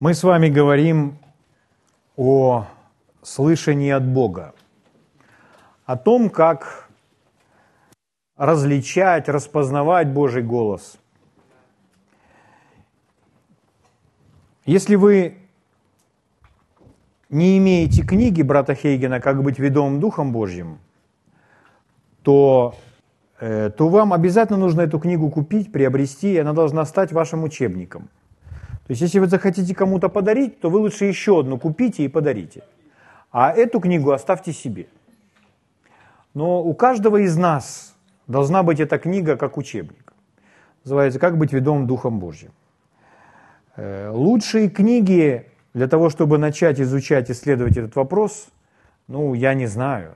Мы с вами говорим о слышании от Бога, о том, как различать, распознавать Божий голос. Если вы не имеете книги брата Хейгена «Как быть ведомым Духом Божьим», то, э, то вам обязательно нужно эту книгу купить, приобрести, и она должна стать вашим учебником – то есть, если вы захотите кому-то подарить, то вы лучше еще одну купите и подарите. А эту книгу оставьте себе. Но у каждого из нас должна быть эта книга как учебник. Называется «Как быть ведомым Духом Божьим». Э, лучшие книги для того, чтобы начать изучать, исследовать этот вопрос, ну, я не знаю.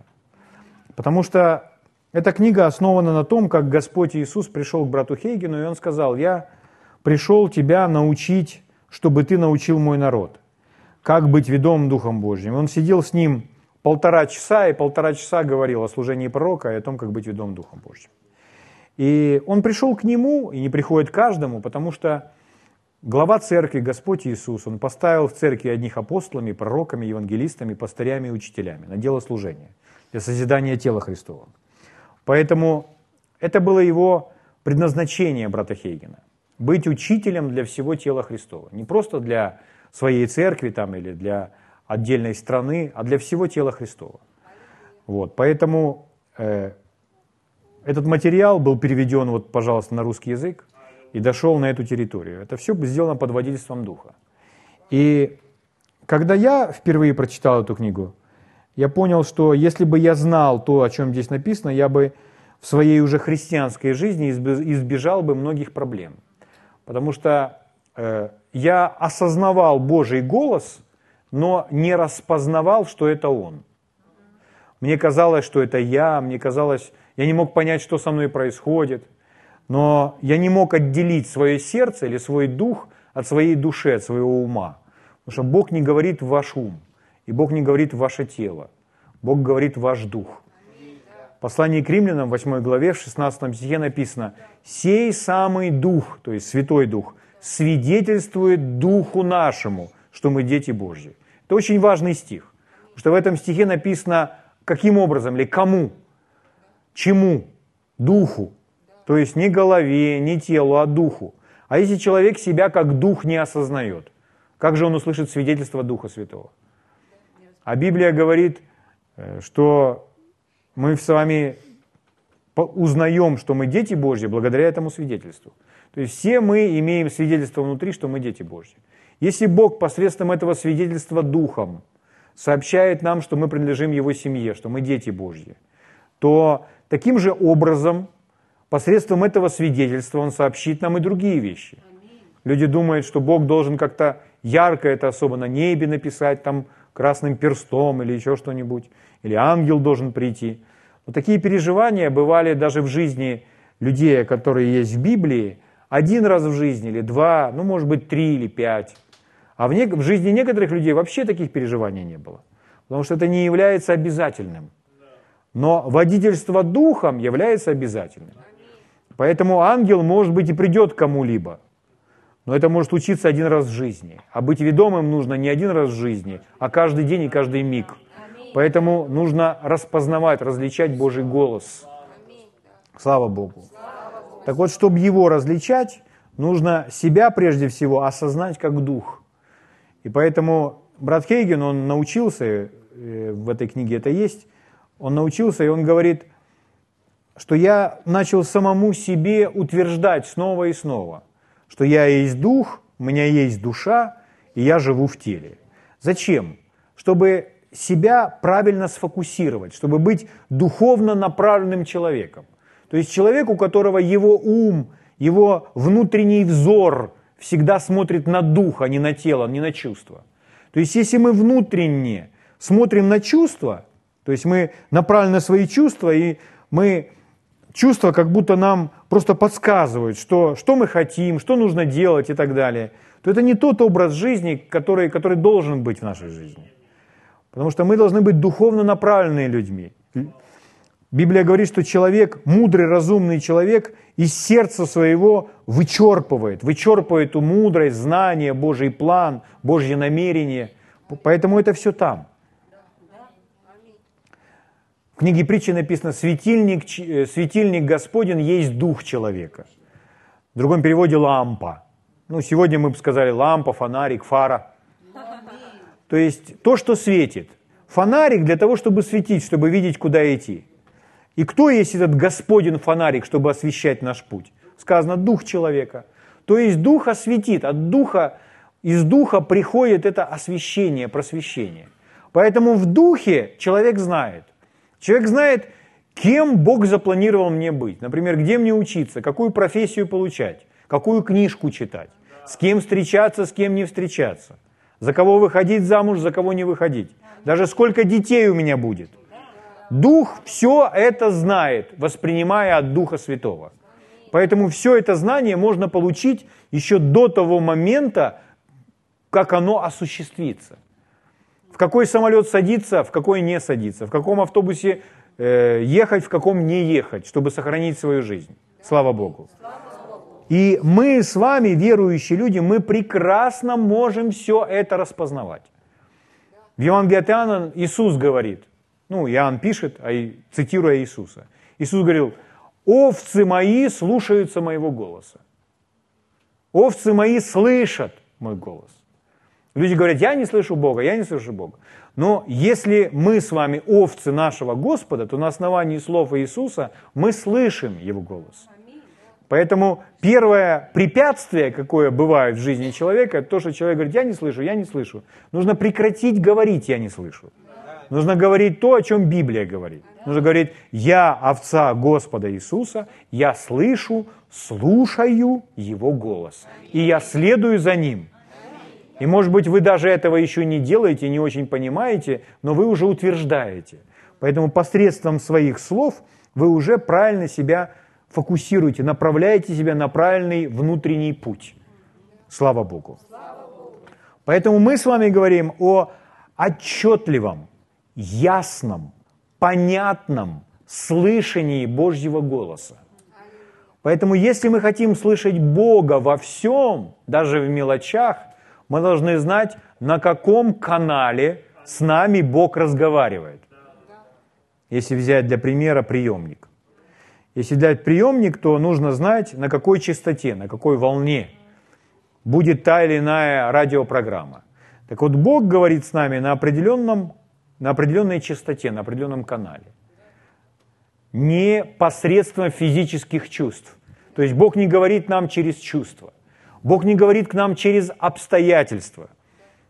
Потому что эта книга основана на том, как Господь Иисус пришел к брату Хейгену, и он сказал, я пришел тебя научить, чтобы ты научил мой народ, как быть ведомым Духом Божьим. Он сидел с ним полтора часа, и полтора часа говорил о служении пророка и о том, как быть ведомым Духом Божьим. И он пришел к нему, и не приходит каждому, потому что глава церкви, Господь Иисус, он поставил в церкви одних апостолами, пророками, евангелистами, пастырями и учителями на дело служения, для созидания тела Христова. Поэтому это было его предназначение брата Хейгена – быть учителем для всего тела Христова. Не просто для своей церкви там, или для отдельной страны, а для всего тела Христова. Вот, поэтому э, этот материал был переведен, вот, пожалуйста, на русский язык и дошел на эту территорию. Это все сделано под водительством Духа. И когда я впервые прочитал эту книгу, я понял, что если бы я знал то, о чем здесь написано, я бы в своей уже христианской жизни избежал бы многих проблем. Потому что э, я осознавал Божий голос, но не распознавал, что это Он. Мне казалось, что это я, мне казалось, я не мог понять, что со мной происходит, но я не мог отделить свое сердце или свой дух от своей души, от своего ума. Потому что Бог не говорит в ваш ум, и Бог не говорит в ваше тело, Бог говорит в ваш дух. Послании к римлянам, 8 главе, в 16 стихе написано, «Сей самый Дух, то есть Святой Дух, свидетельствует Духу нашему, что мы дети Божьи». Это очень важный стих, что в этом стихе написано, каким образом или кому, чему, Духу, то есть не голове, не телу, а Духу. А если человек себя как Дух не осознает, как же он услышит свидетельство Духа Святого? А Библия говорит, э, что мы с вами узнаем, что мы дети Божьи благодаря этому свидетельству. То есть все мы имеем свидетельство внутри, что мы дети Божьи. Если Бог посредством этого свидетельства Духом сообщает нам, что мы принадлежим Его семье, что мы дети Божьи, то таким же образом, посредством этого свидетельства Он сообщит нам и другие вещи. Люди думают, что Бог должен как-то ярко это особо на небе написать, там красным перстом или еще что-нибудь или ангел должен прийти. Но такие переживания бывали даже в жизни людей, которые есть в Библии, один раз в жизни или два, ну, может быть, три или пять. А в, не, в жизни некоторых людей вообще таких переживаний не было. Потому что это не является обязательным. Но водительство духом является обязательным. Поэтому ангел, может быть, и придет кому-либо. Но это может случиться один раз в жизни. А быть ведомым нужно не один раз в жизни, а каждый день и каждый миг. Поэтому нужно распознавать, различать Божий голос. Слава Богу. Так вот, чтобы его различать, нужно себя прежде всего осознать как дух. И поэтому брат Хейген, он научился, э, в этой книге это есть, он научился, и он говорит, что я начал самому себе утверждать снова и снова, что я есть дух, у меня есть душа, и я живу в теле. Зачем? Чтобы себя правильно сфокусировать, чтобы быть духовно направленным человеком. То есть человек, у которого его ум, его внутренний взор всегда смотрит на дух, а не на тело, не на чувство. То есть если мы внутренне смотрим на чувства, то есть мы направлены на свои чувства, и мы чувства как будто нам просто подсказывают, что, что мы хотим, что нужно делать и так далее, то это не тот образ жизни, который, который должен быть в нашей жизни. Потому что мы должны быть духовно направленные людьми. Библия говорит, что человек, мудрый, разумный человек, из сердца своего вычерпывает, вычерпывает ту мудрость, знание, Божий план, Божье намерение. Поэтому это все там. В книге притчи написано, светильник, э, светильник Господень есть дух человека. В другом переводе лампа. Ну, сегодня мы бы сказали лампа, фонарик, фара. То есть то, что светит. Фонарик для того, чтобы светить, чтобы видеть, куда идти. И кто есть этот Господин фонарик, чтобы освещать наш путь? Сказано, дух человека. То есть дух осветит, от духа, из духа приходит это освещение, просвещение. Поэтому в духе человек знает. Человек знает, кем Бог запланировал мне быть. Например, где мне учиться, какую профессию получать, какую книжку читать, с кем встречаться, с кем не встречаться, за кого выходить замуж, за кого не выходить. Даже сколько детей у меня будет – Дух все это знает, воспринимая от Духа Святого. Поэтому все это знание можно получить еще до того момента, как оно осуществится. В какой самолет садиться, в какой не садиться, в каком автобусе э, ехать, в каком не ехать, чтобы сохранить свою жизнь. Слава Богу. И мы с вами, верующие люди, мы прекрасно можем все это распознавать. В Евангелии от Иоанна Иисус говорит, ну, Иоанн пишет, а цитируя Иисуса. Иисус говорил, овцы мои слушаются моего голоса. Овцы мои слышат мой голос. Люди говорят, я не слышу Бога, я не слышу Бога. Но если мы с вами овцы нашего Господа, то на основании слов Иисуса мы слышим Его голос. Поэтому первое препятствие, какое бывает в жизни человека, это то, что человек говорит, я не слышу, я не слышу. Нужно прекратить говорить, я не слышу. Нужно говорить то, о чем Библия говорит. Нужно говорить, я овца Господа Иисуса, я слышу, слушаю Его голос. И я следую за Ним. И может быть вы даже этого еще не делаете, не очень понимаете, но вы уже утверждаете. Поэтому посредством своих слов вы уже правильно себя фокусируете, направляете себя на правильный внутренний путь. Слава Богу. Поэтому мы с вами говорим о отчетливом, ясном, понятном слышании Божьего голоса. Поэтому если мы хотим слышать Бога во всем, даже в мелочах, мы должны знать, на каком канале с нами Бог разговаривает. Если взять для примера приемник. Если взять приемник, то нужно знать, на какой частоте, на какой волне будет та или иная радиопрограмма. Так вот, Бог говорит с нами на определенном на определенной частоте, на определенном канале. Не посредством физических чувств. То есть Бог не говорит нам через чувства. Бог не говорит к нам через обстоятельства.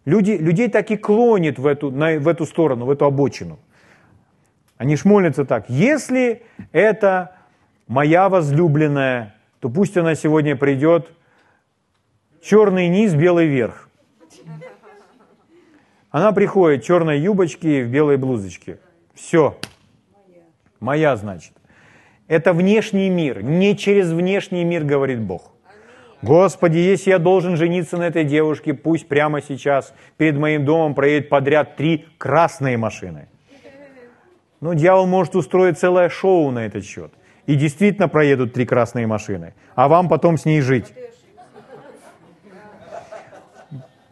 Люди, людей так и клонит в эту, на, в эту сторону, в эту обочину. Они ж молятся так. Если это моя возлюбленная, то пусть она сегодня придет черный низ, белый верх. Она приходит в черной юбочке и в белой блузочке. Все. Моя, значит. Это внешний мир. Не через внешний мир говорит Бог. Господи, если я должен жениться на этой девушке, пусть прямо сейчас перед моим домом проедет подряд три красные машины. Ну, дьявол может устроить целое шоу на этот счет. И действительно проедут три красные машины. А вам потом с ней жить.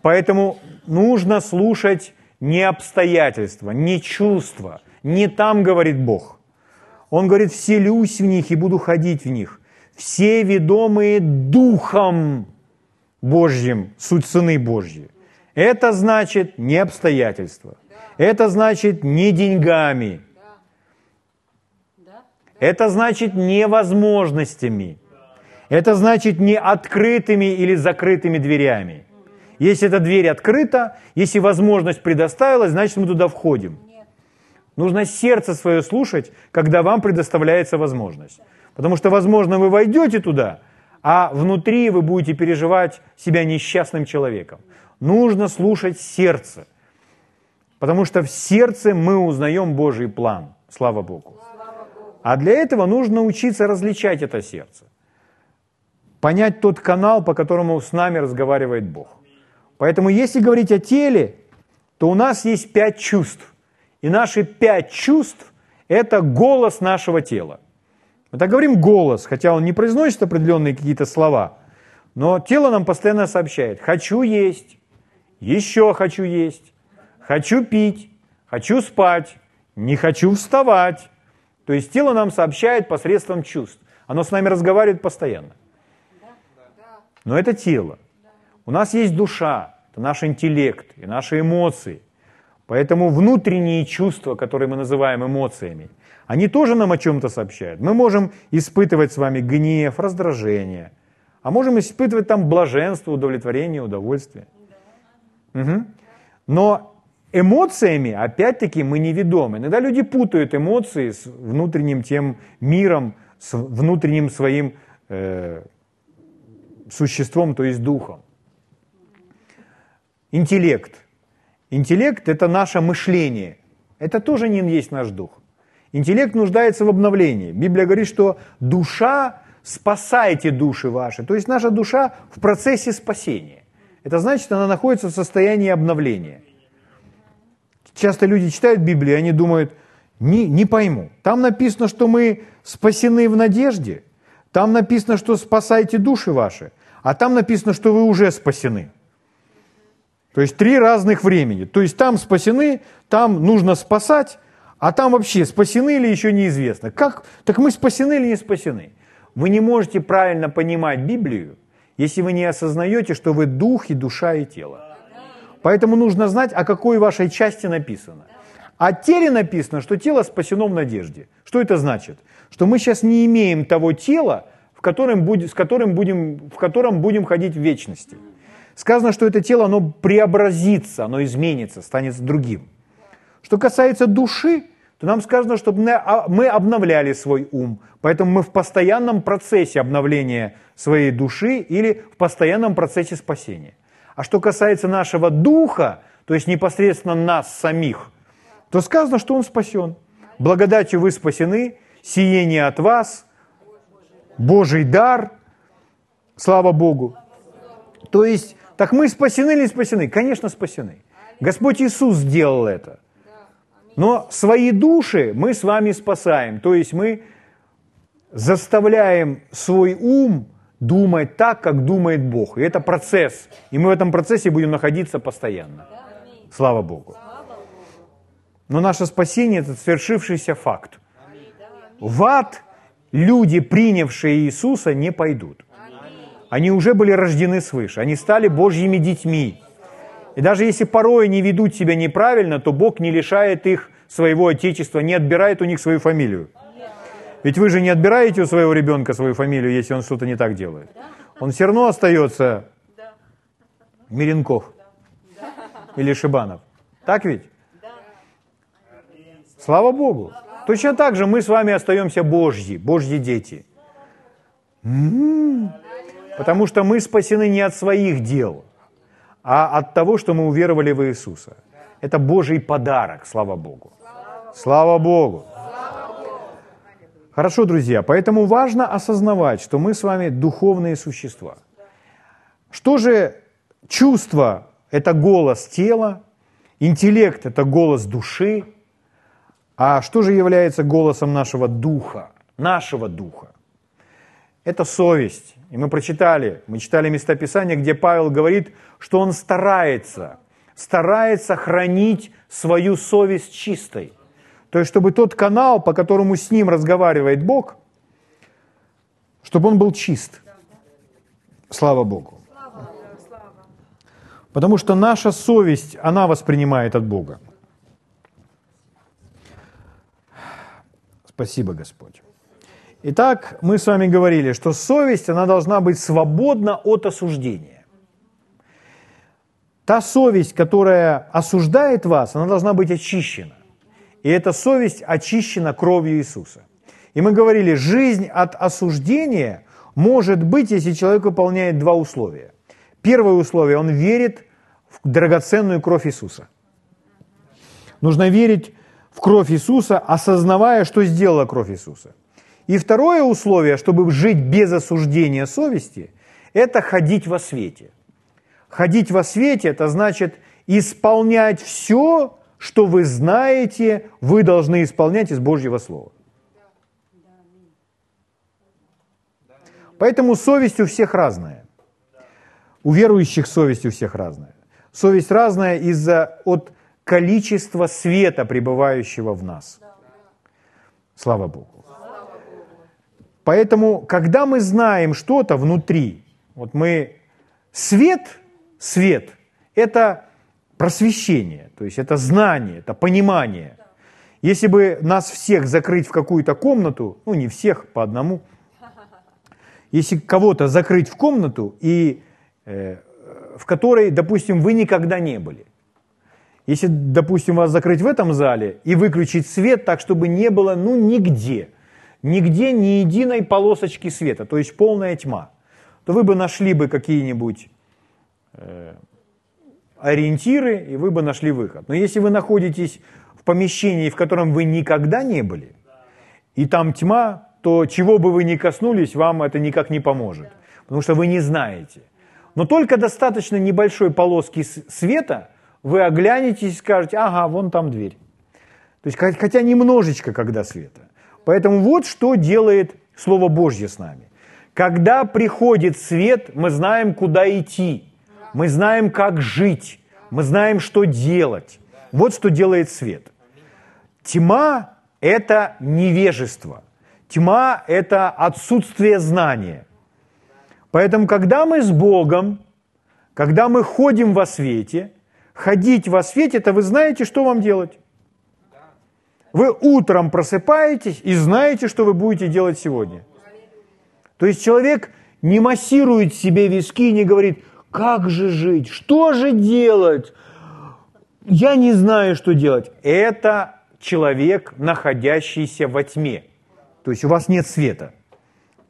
Поэтому нужно слушать не обстоятельства, не чувства. Не там говорит Бог. Он говорит, вселюсь в них и буду ходить в них. Все ведомые Духом Божьим, суть Сыны Божьи. Это значит не обстоятельства. Это значит не деньгами. Это значит невозможностями. Это значит не открытыми или закрытыми дверями. Если эта дверь открыта, если возможность предоставилась, значит мы туда входим. Нужно сердце свое слушать, когда вам предоставляется возможность. Потому что, возможно, вы войдете туда, а внутри вы будете переживать себя несчастным человеком. Нужно слушать сердце. Потому что в сердце мы узнаем Божий план. Слава Богу. А для этого нужно учиться различать это сердце. Понять тот канал, по которому с нами разговаривает Бог. Поэтому если говорить о теле, то у нас есть пять чувств. И наши пять чувств – это голос нашего тела. Мы так говорим голос, хотя он не произносит определенные какие-то слова, но тело нам постоянно сообщает, хочу есть, еще хочу есть, хочу пить, хочу спать, не хочу вставать. То есть тело нам сообщает посредством чувств. Оно с нами разговаривает постоянно. Но это тело. У нас есть душа, это наш интеллект и наши эмоции. Поэтому внутренние чувства, которые мы называем эмоциями, они тоже нам о чем-то сообщают. Мы можем испытывать с вами гнев, раздражение, а можем испытывать там блаженство, удовлетворение, удовольствие. Угу. Но эмоциями, опять-таки, мы не ведомы. Иногда люди путают эмоции с внутренним тем миром, с внутренним своим э, существом, то есть духом. Интеллект. Интеллект – это наше мышление. Это тоже не есть наш дух. Интеллект нуждается в обновлении. Библия говорит, что душа, спасайте души ваши. То есть наша душа в процессе спасения. Это значит, она находится в состоянии обновления. Часто люди читают Библию, и они думают, не, не пойму. Там написано, что мы спасены в надежде. Там написано, что спасайте души ваши. А там написано, что вы уже спасены. То есть три разных времени. То есть там спасены, там нужно спасать, а там вообще спасены или еще неизвестно. Как? Так мы спасены или не спасены? Вы не можете правильно понимать Библию, если вы не осознаете, что вы дух и душа и тело. Поэтому нужно знать, о какой вашей части написано. О теле написано, что тело спасено в надежде. Что это значит? Что мы сейчас не имеем того тела, в котором, будем, с которым будем, в котором будем ходить в вечности. Сказано, что это тело, оно преобразится, оно изменится, станет другим. Что касается души, то нам сказано, чтобы мы обновляли свой ум. Поэтому мы в постоянном процессе обновления своей души или в постоянном процессе спасения. А что касается нашего духа, то есть непосредственно нас самих, то сказано, что он спасен. Благодатью вы спасены, сиение от вас, Божий дар, слава Богу. То есть, так мы спасены или не спасены? Конечно, спасены. Господь Иисус сделал это. Но свои души мы с вами спасаем. То есть мы заставляем свой ум думать так, как думает Бог. И это процесс. И мы в этом процессе будем находиться постоянно. Слава Богу. Но наше спасение – это свершившийся факт. В ад люди, принявшие Иисуса, не пойдут. Они уже были рождены свыше, они стали Божьими детьми. И даже если порой они ведут себя неправильно, то Бог не лишает их своего отечества, не отбирает у них свою фамилию. Ведь вы же не отбираете у своего ребенка свою фамилию, если он что-то не так делает. Он все равно остается Миренков или Шибанов. Так ведь? Слава Богу. Точно так же мы с вами остаемся Божьи, Божьи дети. М-м-м. Потому что мы спасены не от своих дел, а от того, что мы уверовали в Иисуса. Это Божий подарок, слава Богу. Слава Богу. Хорошо, друзья, поэтому важно осознавать, что мы с вами духовные существа. Что же чувство – это голос тела, интеллект – это голос души, а что же является голосом нашего духа, нашего духа? Это совесть. И мы прочитали, мы читали местописание, где Павел говорит, что он старается, старается хранить свою совесть чистой. То есть, чтобы тот канал, по которому с ним разговаривает Бог, чтобы он был чист. Слава Богу. Потому что наша совесть, она воспринимает от Бога. Спасибо, Господь. Итак, мы с вами говорили, что совесть, она должна быть свободна от осуждения. Та совесть, которая осуждает вас, она должна быть очищена. И эта совесть очищена кровью Иисуса. И мы говорили, жизнь от осуждения может быть, если человек выполняет два условия. Первое условие, он верит в драгоценную кровь Иисуса. Нужно верить в кровь Иисуса, осознавая, что сделала кровь Иисуса. И второе условие, чтобы жить без осуждения совести, это ходить во свете. Ходить во свете – это значит исполнять все, что вы знаете, вы должны исполнять из Божьего Слова. Поэтому совесть у всех разная. У верующих совесть у всех разная. Совесть разная из-за от количества света, пребывающего в нас. Слава Богу. Поэтому, когда мы знаем что-то внутри, вот мы свет, свет – это просвещение, то есть это знание, это понимание. Если бы нас всех закрыть в какую-то комнату, ну не всех, по одному, если кого-то закрыть в комнату, и, э, в которой, допустим, вы никогда не были, если, допустим, вас закрыть в этом зале и выключить свет так, чтобы не было, ну, нигде, нигде ни единой полосочки света, то есть полная тьма, то вы бы нашли бы какие-нибудь э, ориентиры, и вы бы нашли выход. Но если вы находитесь в помещении, в котором вы никогда не были, и там тьма, то чего бы вы ни коснулись, вам это никак не поможет, потому что вы не знаете. Но только достаточно небольшой полоски света – вы оглянетесь и скажете, ага, вон там дверь. То есть, хотя немножечко, когда света. Поэтому вот что делает Слово Божье с нами. Когда приходит свет, мы знаем, куда идти. Мы знаем, как жить. Мы знаем, что делать. Вот что делает свет. Тьма – это невежество. Тьма – это отсутствие знания. Поэтому, когда мы с Богом, когда мы ходим во свете – ходить во свете, это вы знаете, что вам делать. Вы утром просыпаетесь и знаете, что вы будете делать сегодня. То есть человек не массирует себе виски и не говорит, как же жить, что же делать, я не знаю, что делать. Это человек, находящийся во тьме. То есть у вас нет света.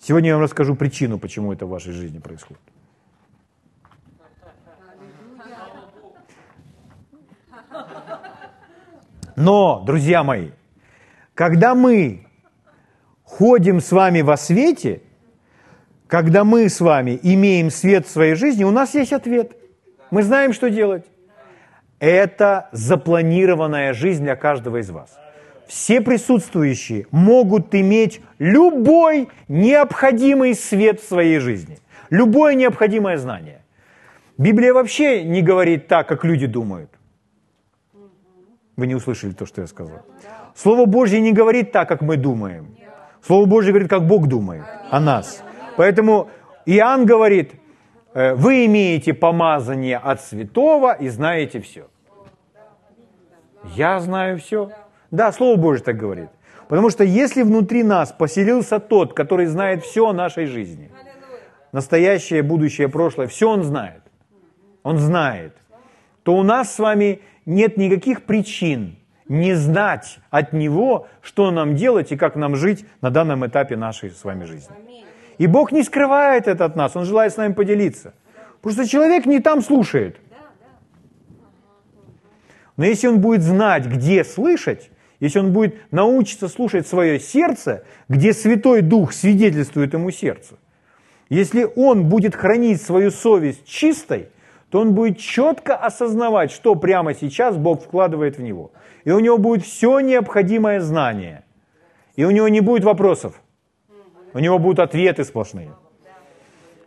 Сегодня я вам расскажу причину, почему это в вашей жизни происходит. Но, друзья мои, когда мы ходим с вами во свете, когда мы с вами имеем свет в своей жизни, у нас есть ответ. Мы знаем, что делать. Это запланированная жизнь для каждого из вас. Все присутствующие могут иметь любой необходимый свет в своей жизни, любое необходимое знание. Библия вообще не говорит так, как люди думают. Вы не услышали то, что я сказал. Слово Божье не говорит так, как мы думаем. Слово Божье говорит, как Бог думает о нас. Поэтому Иоанн говорит, «Э, вы имеете помазание от святого и знаете все. Я знаю все. Да, Слово Божье так говорит. Потому что если внутри нас поселился тот, который знает все о нашей жизни, настоящее, будущее, прошлое, все он знает, он знает, то у нас с вами нет никаких причин не знать от Него, что нам делать и как нам жить на данном этапе нашей с вами жизни. И Бог не скрывает это от нас, Он желает с нами поделиться. Просто человек не там слушает. Но если он будет знать, где слышать, если он будет научиться слушать свое сердце, где Святой Дух свидетельствует ему сердце, если он будет хранить свою совесть чистой – то он будет четко осознавать, что прямо сейчас Бог вкладывает в него. И у него будет все необходимое знание. И у него не будет вопросов. У него будут ответы сплошные.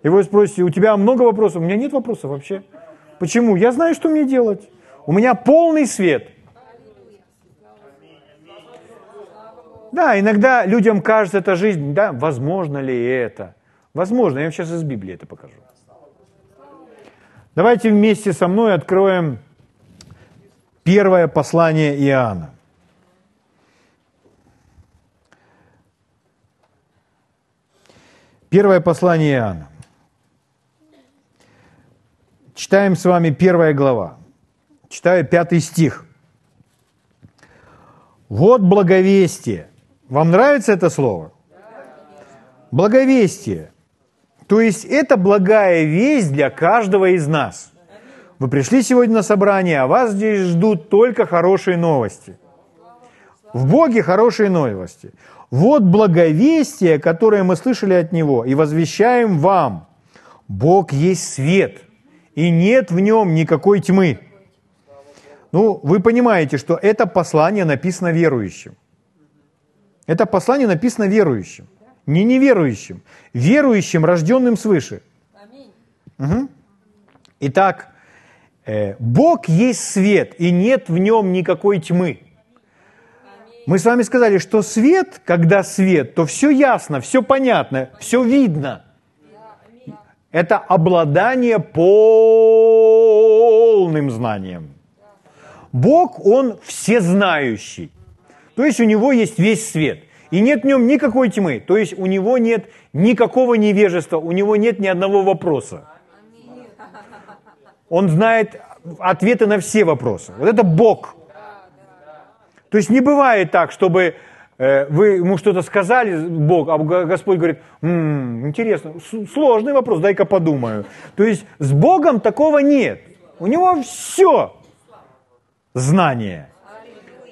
И вы спросите, у тебя много вопросов? У меня нет вопросов вообще. Почему? Я знаю, что мне делать. У меня полный свет. Да, иногда людям кажется эта жизнь, да, возможно ли это? Возможно, я вам сейчас из Библии это покажу. Давайте вместе со мной откроем первое послание Иоанна. Первое послание Иоанна. Читаем с вами первая глава. Читаю пятый стих. Вот благовестие. Вам нравится это слово? Благовестие. То есть это благая весть для каждого из нас. Вы пришли сегодня на собрание, а вас здесь ждут только хорошие новости. В Боге хорошие новости. Вот благовестие, которое мы слышали от Него и возвещаем вам. Бог есть свет, и нет в нем никакой тьмы. Ну, вы понимаете, что это послание написано верующим. Это послание написано верующим, не неверующим, верующим, рожденным свыше. Угу. Итак, э, Бог есть свет, и нет в нем никакой тьмы. Мы с вами сказали, что свет, когда свет, то все ясно, все понятно, все видно. Это обладание полным знанием. Бог, Он всезнающий. То есть у Него есть весь свет. И нет в нем никакой тьмы. То есть у Него нет никакого невежества, у Него нет ни одного вопроса. Он знает ответы на все вопросы. Вот это Бог. То есть не бывает так, чтобы э, вы ему что-то сказали, Бог, а Господь говорит, м-м, интересно, сложный вопрос, дай-ка подумаю. То есть с Богом такого нет. У него все знание.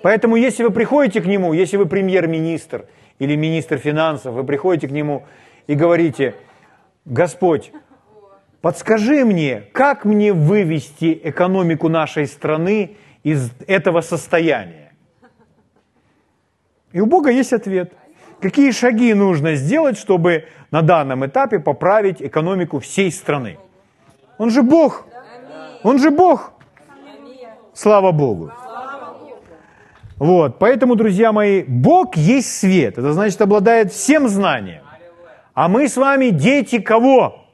Поэтому если вы приходите к нему, если вы премьер-министр или министр финансов, вы приходите к нему и говорите, Господь, подскажи мне, как мне вывести экономику нашей страны из этого состояния? И у Бога есть ответ. Какие шаги нужно сделать, чтобы на данном этапе поправить экономику всей страны? Он же Бог. Он же Бог. Слава Богу. Вот, поэтому, друзья мои, Бог есть свет. Это значит, обладает всем знанием. А мы с вами дети кого?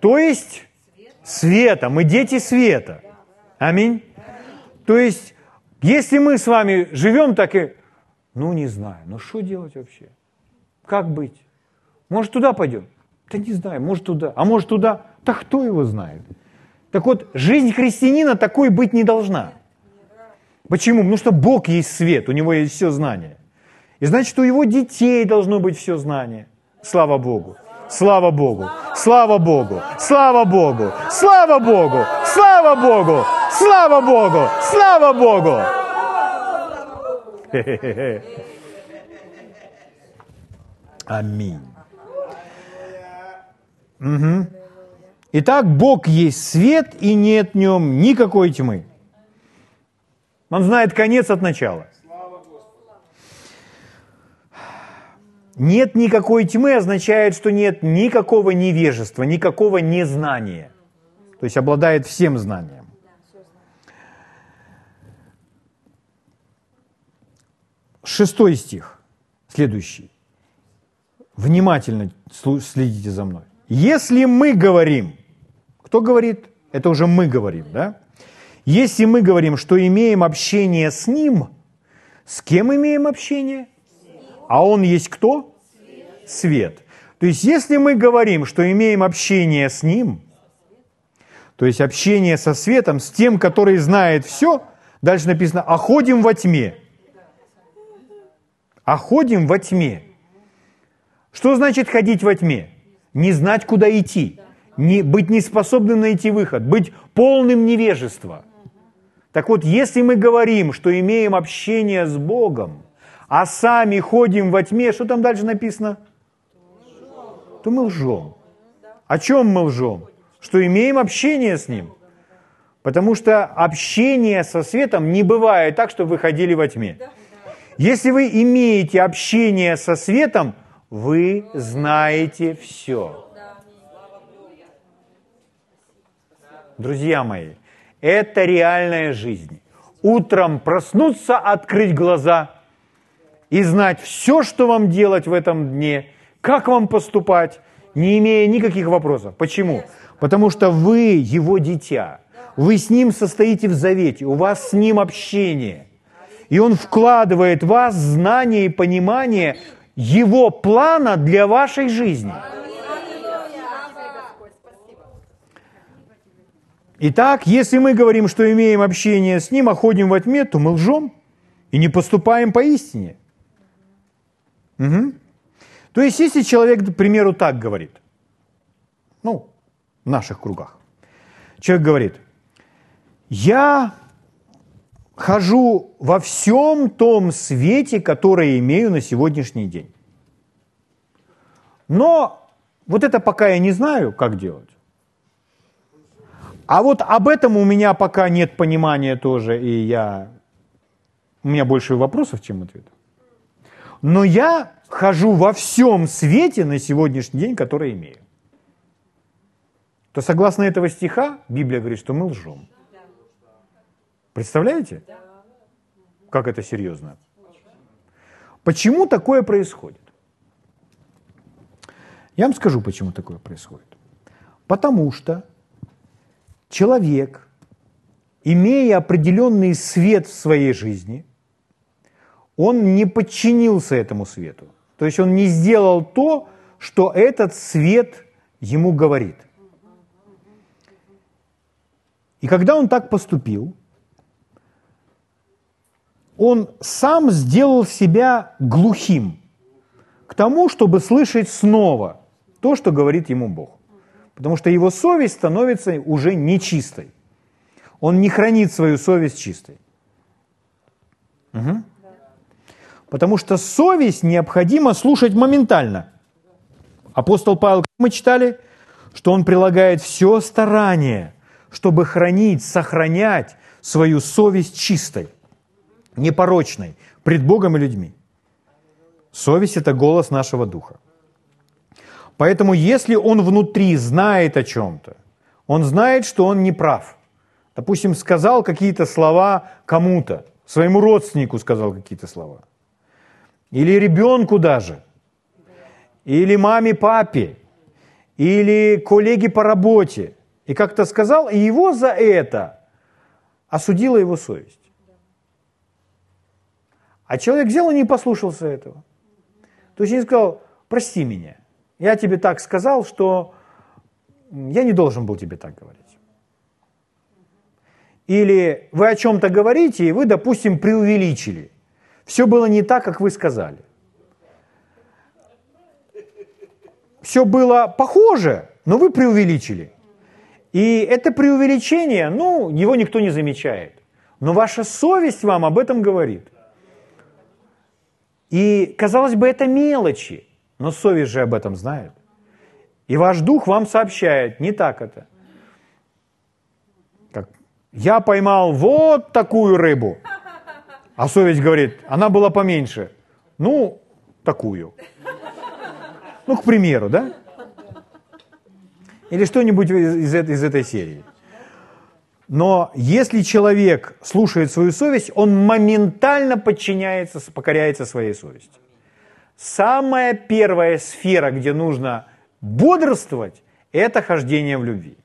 То есть света. Мы дети света. Аминь. То есть, если мы с вами живем так и, ну не знаю, ну что делать вообще? Как быть? Может туда пойдем? Да не знаю, может туда. А может туда? Да кто его знает? Так вот, жизнь христианина такой быть не должна. Почему? Потому что Бог есть свет, у него есть все знание. И значит, у его детей должно быть все знание. Слава Богу. Слава Богу. Слава Богу. Слава Богу. Слава Богу. Слава Богу. Слава Богу. Слава Богу. Аминь. Угу. Итак, Бог есть свет, и нет в нем никакой тьмы. Он знает конец от начала. Нет никакой тьмы означает, что нет никакого невежества, никакого незнания. То есть обладает всем знанием. Шестой стих, следующий. Внимательно следите за мной. Если мы говорим, кто говорит? Это уже мы говорим, да? Если мы говорим, что имеем общение с Ним, с кем имеем общение? А Он есть кто? Свет. То есть, если мы говорим, что имеем общение с Ним, то есть общение со светом, с тем, который знает все, дальше написано, а ходим во тьме. А ходим во тьме. Что значит ходить во тьме? Не знать, куда идти, не, быть неспособным найти выход, быть полным невежества – так вот, если мы говорим, что имеем общение с Богом, а сами ходим во тьме, что там дальше написано? То мы лжем. О чем мы лжем? Что имеем общение с Ним. Потому что общение со светом не бывает так, чтобы вы ходили во тьме. Если вы имеете общение со светом, вы знаете все. Друзья мои, это реальная жизнь. Утром проснуться, открыть глаза и знать все, что вам делать в этом дне, как вам поступать, не имея никаких вопросов. Почему? Потому что вы его дитя. Вы с ним состоите в завете, у вас с ним общение. И он вкладывает в вас знание и понимание его плана для вашей жизни. Итак, если мы говорим, что имеем общение с Ним, а ходим во тьме, то мы лжем и не поступаем по истине. Угу. То есть, если человек, к примеру, так говорит, ну, в наших кругах, человек говорит, я хожу во всем том свете, который имею на сегодняшний день. Но вот это пока я не знаю, как делать. А вот об этом у меня пока нет понимания тоже, и я... У меня больше вопросов, чем ответов. Но я хожу во всем свете на сегодняшний день, который имею. То согласно этого стиха, Библия говорит, что мы лжем. Представляете? Как это серьезно? Почему такое происходит? Я вам скажу, почему такое происходит. Потому что человек, имея определенный свет в своей жизни, он не подчинился этому свету. То есть он не сделал то, что этот свет ему говорит. И когда он так поступил, он сам сделал себя глухим к тому, чтобы слышать снова то, что говорит ему Бог. Потому что его совесть становится уже нечистой. Он не хранит свою совесть чистой. Угу. Потому что совесть необходимо слушать моментально. Апостол Павел, как мы читали, что он прилагает все старание, чтобы хранить, сохранять свою совесть чистой, непорочной, пред Богом и людьми. Совесть – это голос нашего духа. Поэтому если он внутри знает о чем-то, он знает, что он не прав. Допустим, сказал какие-то слова кому-то, своему родственнику сказал какие-то слова. Или ребенку даже. Или маме, папе. Или коллеге по работе. И как-то сказал, и его за это осудила его совесть. А человек взял и не послушался этого. То есть он сказал, прости меня. Я тебе так сказал, что я не должен был тебе так говорить. Или вы о чем-то говорите, и вы, допустим, преувеличили. Все было не так, как вы сказали. Все было похоже, но вы преувеличили. И это преувеличение, ну, его никто не замечает. Но ваша совесть вам об этом говорит. И, казалось бы, это мелочи. Но совесть же об этом знает. И ваш дух вам сообщает, не так это. Как, я поймал вот такую рыбу. А совесть говорит, она была поменьше. Ну, такую. Ну, к примеру, да? Или что-нибудь из, этой, из этой серии. Но если человек слушает свою совесть, он моментально подчиняется, покоряется своей совести. Самая первая сфера, где нужно бодрствовать, это хождение в любви.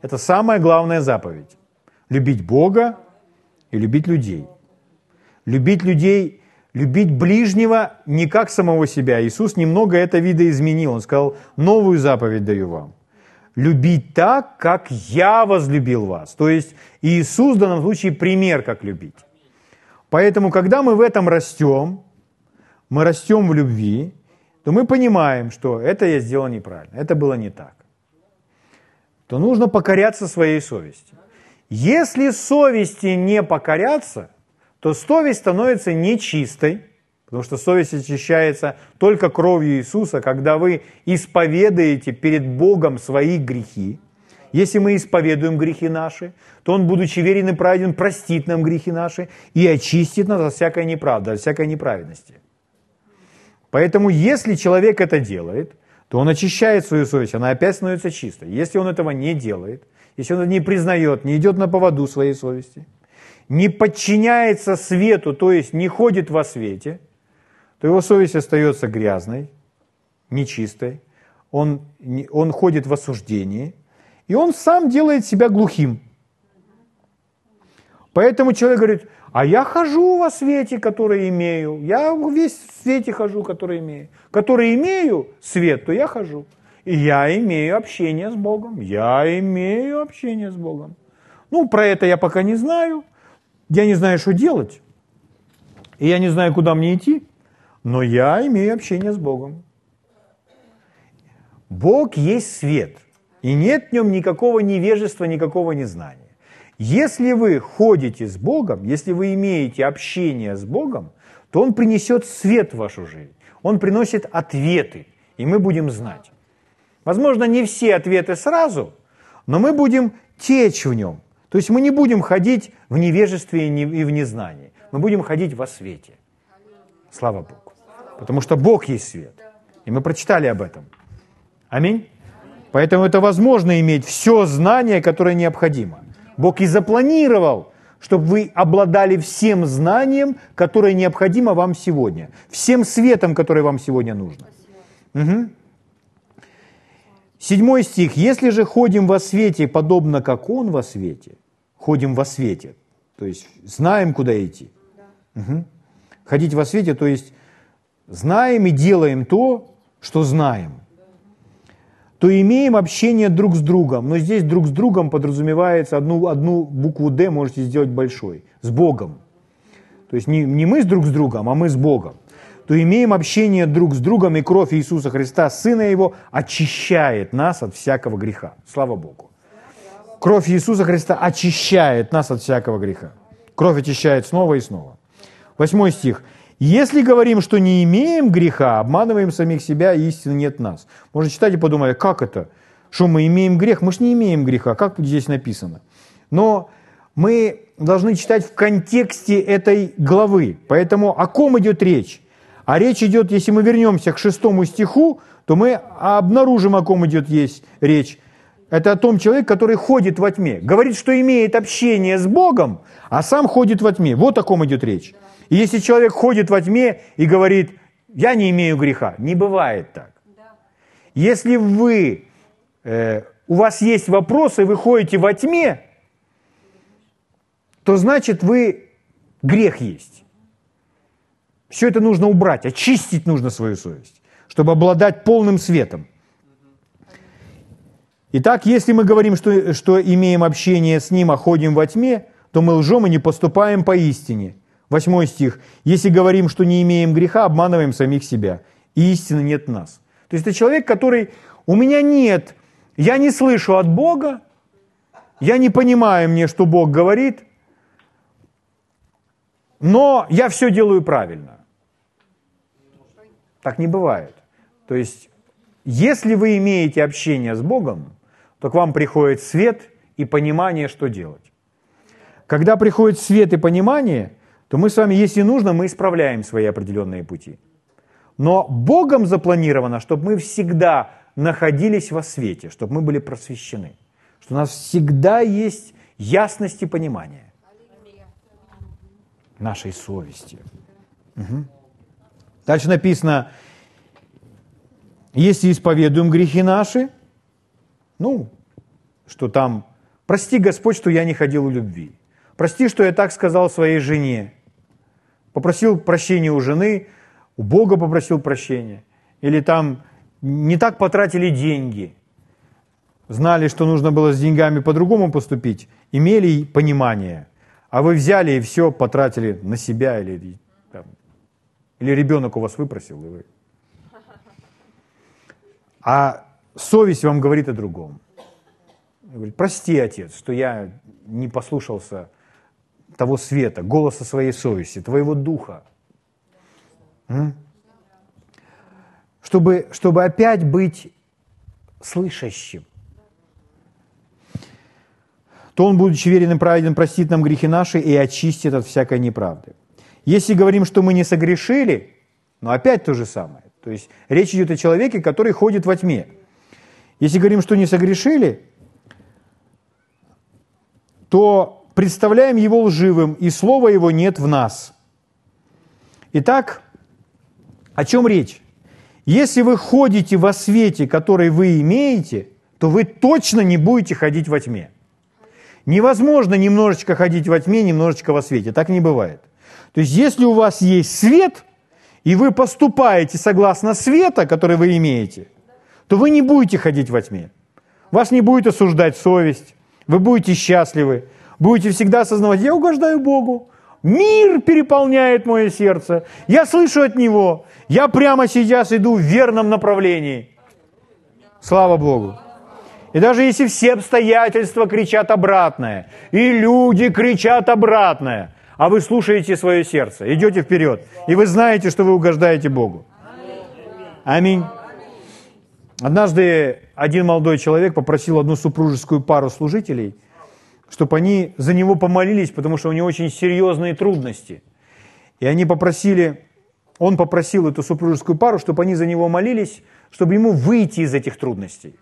Это самая главная заповедь. Любить Бога и любить людей. Любить людей, любить ближнего не как самого себя. Иисус немного это видоизменил. Он сказал, новую заповедь даю вам. Любить так, как я возлюбил вас. То есть Иисус в данном случае пример, как любить. Поэтому, когда мы в этом растем, мы растем в любви, то мы понимаем, что это я сделал неправильно, это было не так. То нужно покоряться своей совести. Если совести не покоряться, то совесть становится нечистой, потому что совесть очищается только кровью Иисуса, когда вы исповедаете перед Богом свои грехи. Если мы исповедуем грехи наши, то Он, будучи верен и праведен, простит нам грехи наши и очистит нас от всякой неправды, от всякой неправедности. Поэтому если человек это делает, то он очищает свою совесть, она опять становится чистой. Если он этого не делает, если он не признает, не идет на поводу своей совести, не подчиняется свету, то есть не ходит во свете, то его совесть остается грязной, нечистой, он, он ходит в осуждении, и он сам делает себя глухим. Поэтому человек говорит, а я хожу во свете, который имею. Я весь в свете хожу, который имею. Который имею свет, то я хожу. И я имею общение с Богом. Я имею общение с Богом. Ну, про это я пока не знаю. Я не знаю, что делать. И я не знаю, куда мне идти. Но я имею общение с Богом. Бог есть свет. И нет в нем никакого невежества, никакого незнания. Если вы ходите с Богом, если вы имеете общение с Богом, то Он принесет свет в вашу жизнь. Он приносит ответы, и мы будем знать. Возможно, не все ответы сразу, но мы будем течь в нем. То есть мы не будем ходить в невежестве и в незнании. Мы будем ходить во свете. Слава Богу. Потому что Бог есть свет. И мы прочитали об этом. Аминь. Поэтому это возможно иметь все знание, которое необходимо. Бог и запланировал, чтобы вы обладали всем знанием, которое необходимо вам сегодня. Всем светом, который вам сегодня нужно. Угу. Седьмой стих. «Если же ходим во свете, подобно как Он во свете, ходим во свете, то есть знаем, куда идти. Угу. Ходить во свете, то есть знаем и делаем то, что знаем то имеем общение друг с другом. Но здесь друг с другом подразумевается одну, одну букву «Д» можете сделать большой. С Богом. То есть не, не мы с друг с другом, а мы с Богом. То имеем общение друг с другом, и кровь Иисуса Христа, Сына Его, очищает нас от всякого греха. Слава Богу. Кровь Иисуса Христа очищает нас от всякого греха. Кровь очищает снова и снова. Восьмой стих. Если говорим, что не имеем греха, обманываем самих себя, и истины нет нас. Можно читать и подумать, как это? Что мы имеем грех? Мы же не имеем греха. Как здесь написано? Но мы должны читать в контексте этой главы. Поэтому о ком идет речь? А речь идет, если мы вернемся к шестому стиху, то мы обнаружим, о ком идет есть речь. Это о том человеке, который ходит во тьме. Говорит, что имеет общение с Богом, а сам ходит во тьме. Вот о ком идет речь. И если человек ходит во тьме и говорит, я не имею греха, не бывает так. Если вы, э, у вас есть вопросы, вы ходите во тьме, то значит вы грех есть. Все это нужно убрать, очистить нужно свою совесть, чтобы обладать полным светом. Итак, если мы говорим, что, что имеем общение с Ним, а ходим во тьме, то мы лжем и не поступаем по истине. Восьмой стих. «Если говорим, что не имеем греха, обманываем самих себя, и истины нет в нас». То есть это человек, который «у меня нет, я не слышу от Бога, я не понимаю мне, что Бог говорит, но я все делаю правильно». Так не бывает. То есть, если вы имеете общение с Богом, то к вам приходит свет и понимание, что делать. Когда приходит свет и понимание, то мы с вами, если нужно, мы исправляем свои определенные пути. Но Богом запланировано, чтобы мы всегда находились во свете, чтобы мы были просвещены, что у нас всегда есть ясность и понимание нашей совести. Угу. Дальше написано, если исповедуем грехи наши, ну, что там, прости, Господь, что я не ходил у любви. Прости, что я так сказал своей жене. Попросил прощения у жены, у Бога попросил прощения. Или там не так потратили деньги. Знали, что нужно было с деньгами по-другому поступить. Имели понимание. А вы взяли и все потратили на себя. Или, там, или ребенок у вас выпросил. И вы... А совесть вам говорит о другом. Говорит, прости, отец, что я не послушался того света, голоса своей совести, твоего духа. Чтобы, чтобы опять быть слышащим. То Он, будучи верен и праведен, простит нам грехи наши и очистит от всякой неправды. Если говорим, что мы не согрешили, но опять то же самое. То есть речь идет о человеке, который ходит во тьме. Если говорим, что не согрешили, то представляем его лживым, и слова его нет в нас. Итак, о чем речь? Если вы ходите во свете, который вы имеете, то вы точно не будете ходить во тьме. Невозможно немножечко ходить во тьме, немножечко во свете. Так не бывает. То есть, если у вас есть свет, и вы поступаете согласно света, который вы имеете, то вы не будете ходить во тьме. Вас не будет осуждать совесть, вы будете счастливы, будете всегда осознавать, я угождаю Богу, мир переполняет мое сердце, я слышу от Него, я прямо сейчас иду в верном направлении. Слава Богу. И даже если все обстоятельства кричат обратное, и люди кричат обратное, а вы слушаете свое сердце, идете вперед, и вы знаете, что вы угождаете Богу. Аминь. Однажды один молодой человек попросил одну супружескую пару служителей чтобы они за него помолились, потому что у него очень серьезные трудности. И они попросили, он попросил эту супружескую пару, чтобы они за него молились, чтобы ему выйти из этих трудностей.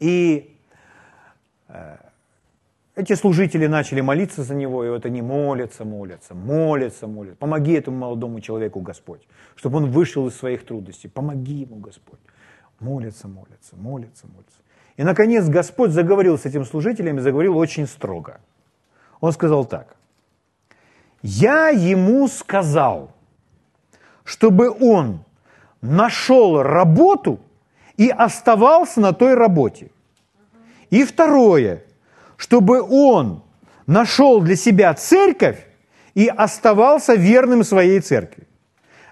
И э, эти служители начали молиться за него, и вот они молятся, молятся, молятся, молятся. Помоги этому молодому человеку, Господь, чтобы он вышел из своих трудностей. Помоги ему, Господь. Молятся, молятся, молятся, молятся. И, наконец, Господь заговорил с этим служителем и заговорил очень строго. Он сказал так. «Я ему сказал, чтобы он нашел работу и оставался на той работе. И второе – чтобы он нашел для себя церковь и оставался верным своей церкви.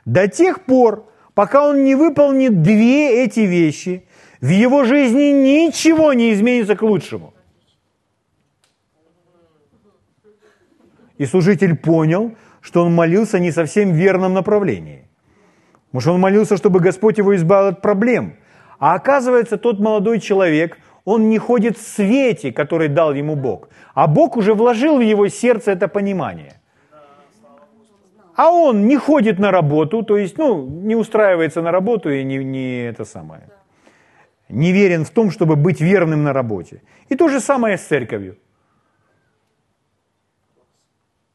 До тех пор, пока он не выполнит две эти вещи, в его жизни ничего не изменится к лучшему. И служитель понял, что он молился не совсем в верном направлении. Что он молился, чтобы Господь его избавил от проблем. А оказывается, тот молодой человек – он не ходит в свете, который дал ему Бог, а Бог уже вложил в его сердце это понимание. А он не ходит на работу, то есть, ну, не устраивается на работу и не, не это самое. Не верен в том, чтобы быть верным на работе. И то же самое с церковью.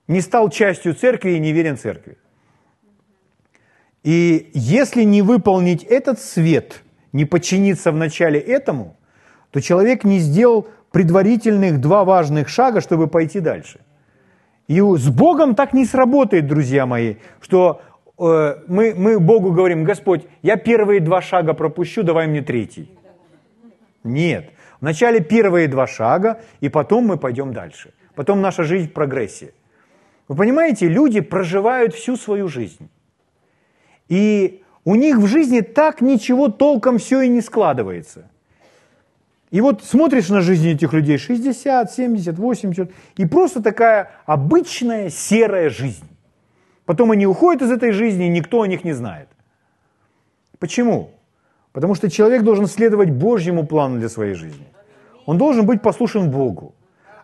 Не стал частью церкви и не верен церкви. И если не выполнить этот свет, не подчиниться вначале этому – то человек не сделал предварительных два важных шага, чтобы пойти дальше. И с Богом так не сработает, друзья мои, что э, мы, мы Богу говорим, Господь, я первые два шага пропущу, давай мне третий. Нет. Вначале первые два шага, и потом мы пойдем дальше. Потом наша жизнь в прогрессе. Вы понимаете, люди проживают всю свою жизнь. И у них в жизни так ничего толком все и не складывается – и вот смотришь на жизнь этих людей 60, 70, 80, и просто такая обычная серая жизнь. Потом они уходят из этой жизни, и никто о них не знает. Почему? Потому что человек должен следовать Божьему плану для своей жизни. Он должен быть послушен Богу.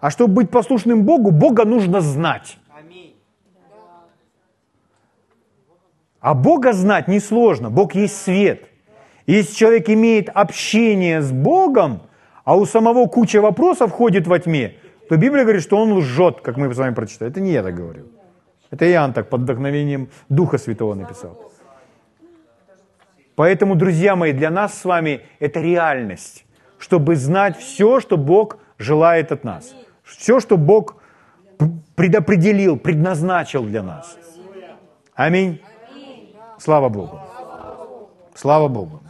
А чтобы быть послушным Богу, Бога нужно знать. А Бога знать несложно. Бог есть свет. И если человек имеет общение с Богом, а у самого куча вопросов ходит во тьме, то Библия говорит, что он лжет, как мы с вами прочитали. Это не я так говорю. Это Иоанн так под вдохновением Духа Святого написал. Поэтому, друзья мои, для нас с вами это реальность, чтобы знать все, что Бог желает от нас. Все, что Бог предопределил, предназначил для нас. Аминь. Слава Богу. Слава Богу.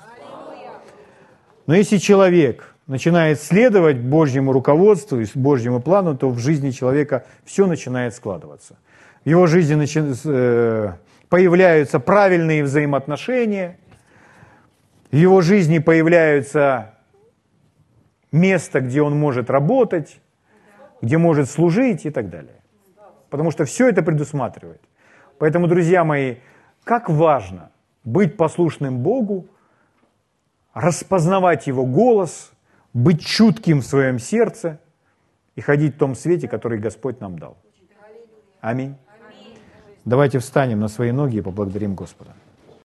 Но если человек начинает следовать Божьему руководству и Божьему плану, то в жизни человека все начинает складываться. В его жизни. Э, появляются правильные взаимоотношения, в его жизни появляются место, где он может работать, где может служить и так далее. Потому что все это предусматривает. Поэтому, друзья мои, как важно быть послушным Богу, распознавать Его голос – быть чутким в своем сердце и ходить в том свете, который Господь нам дал. Аминь. Давайте встанем на свои ноги и поблагодарим Господа.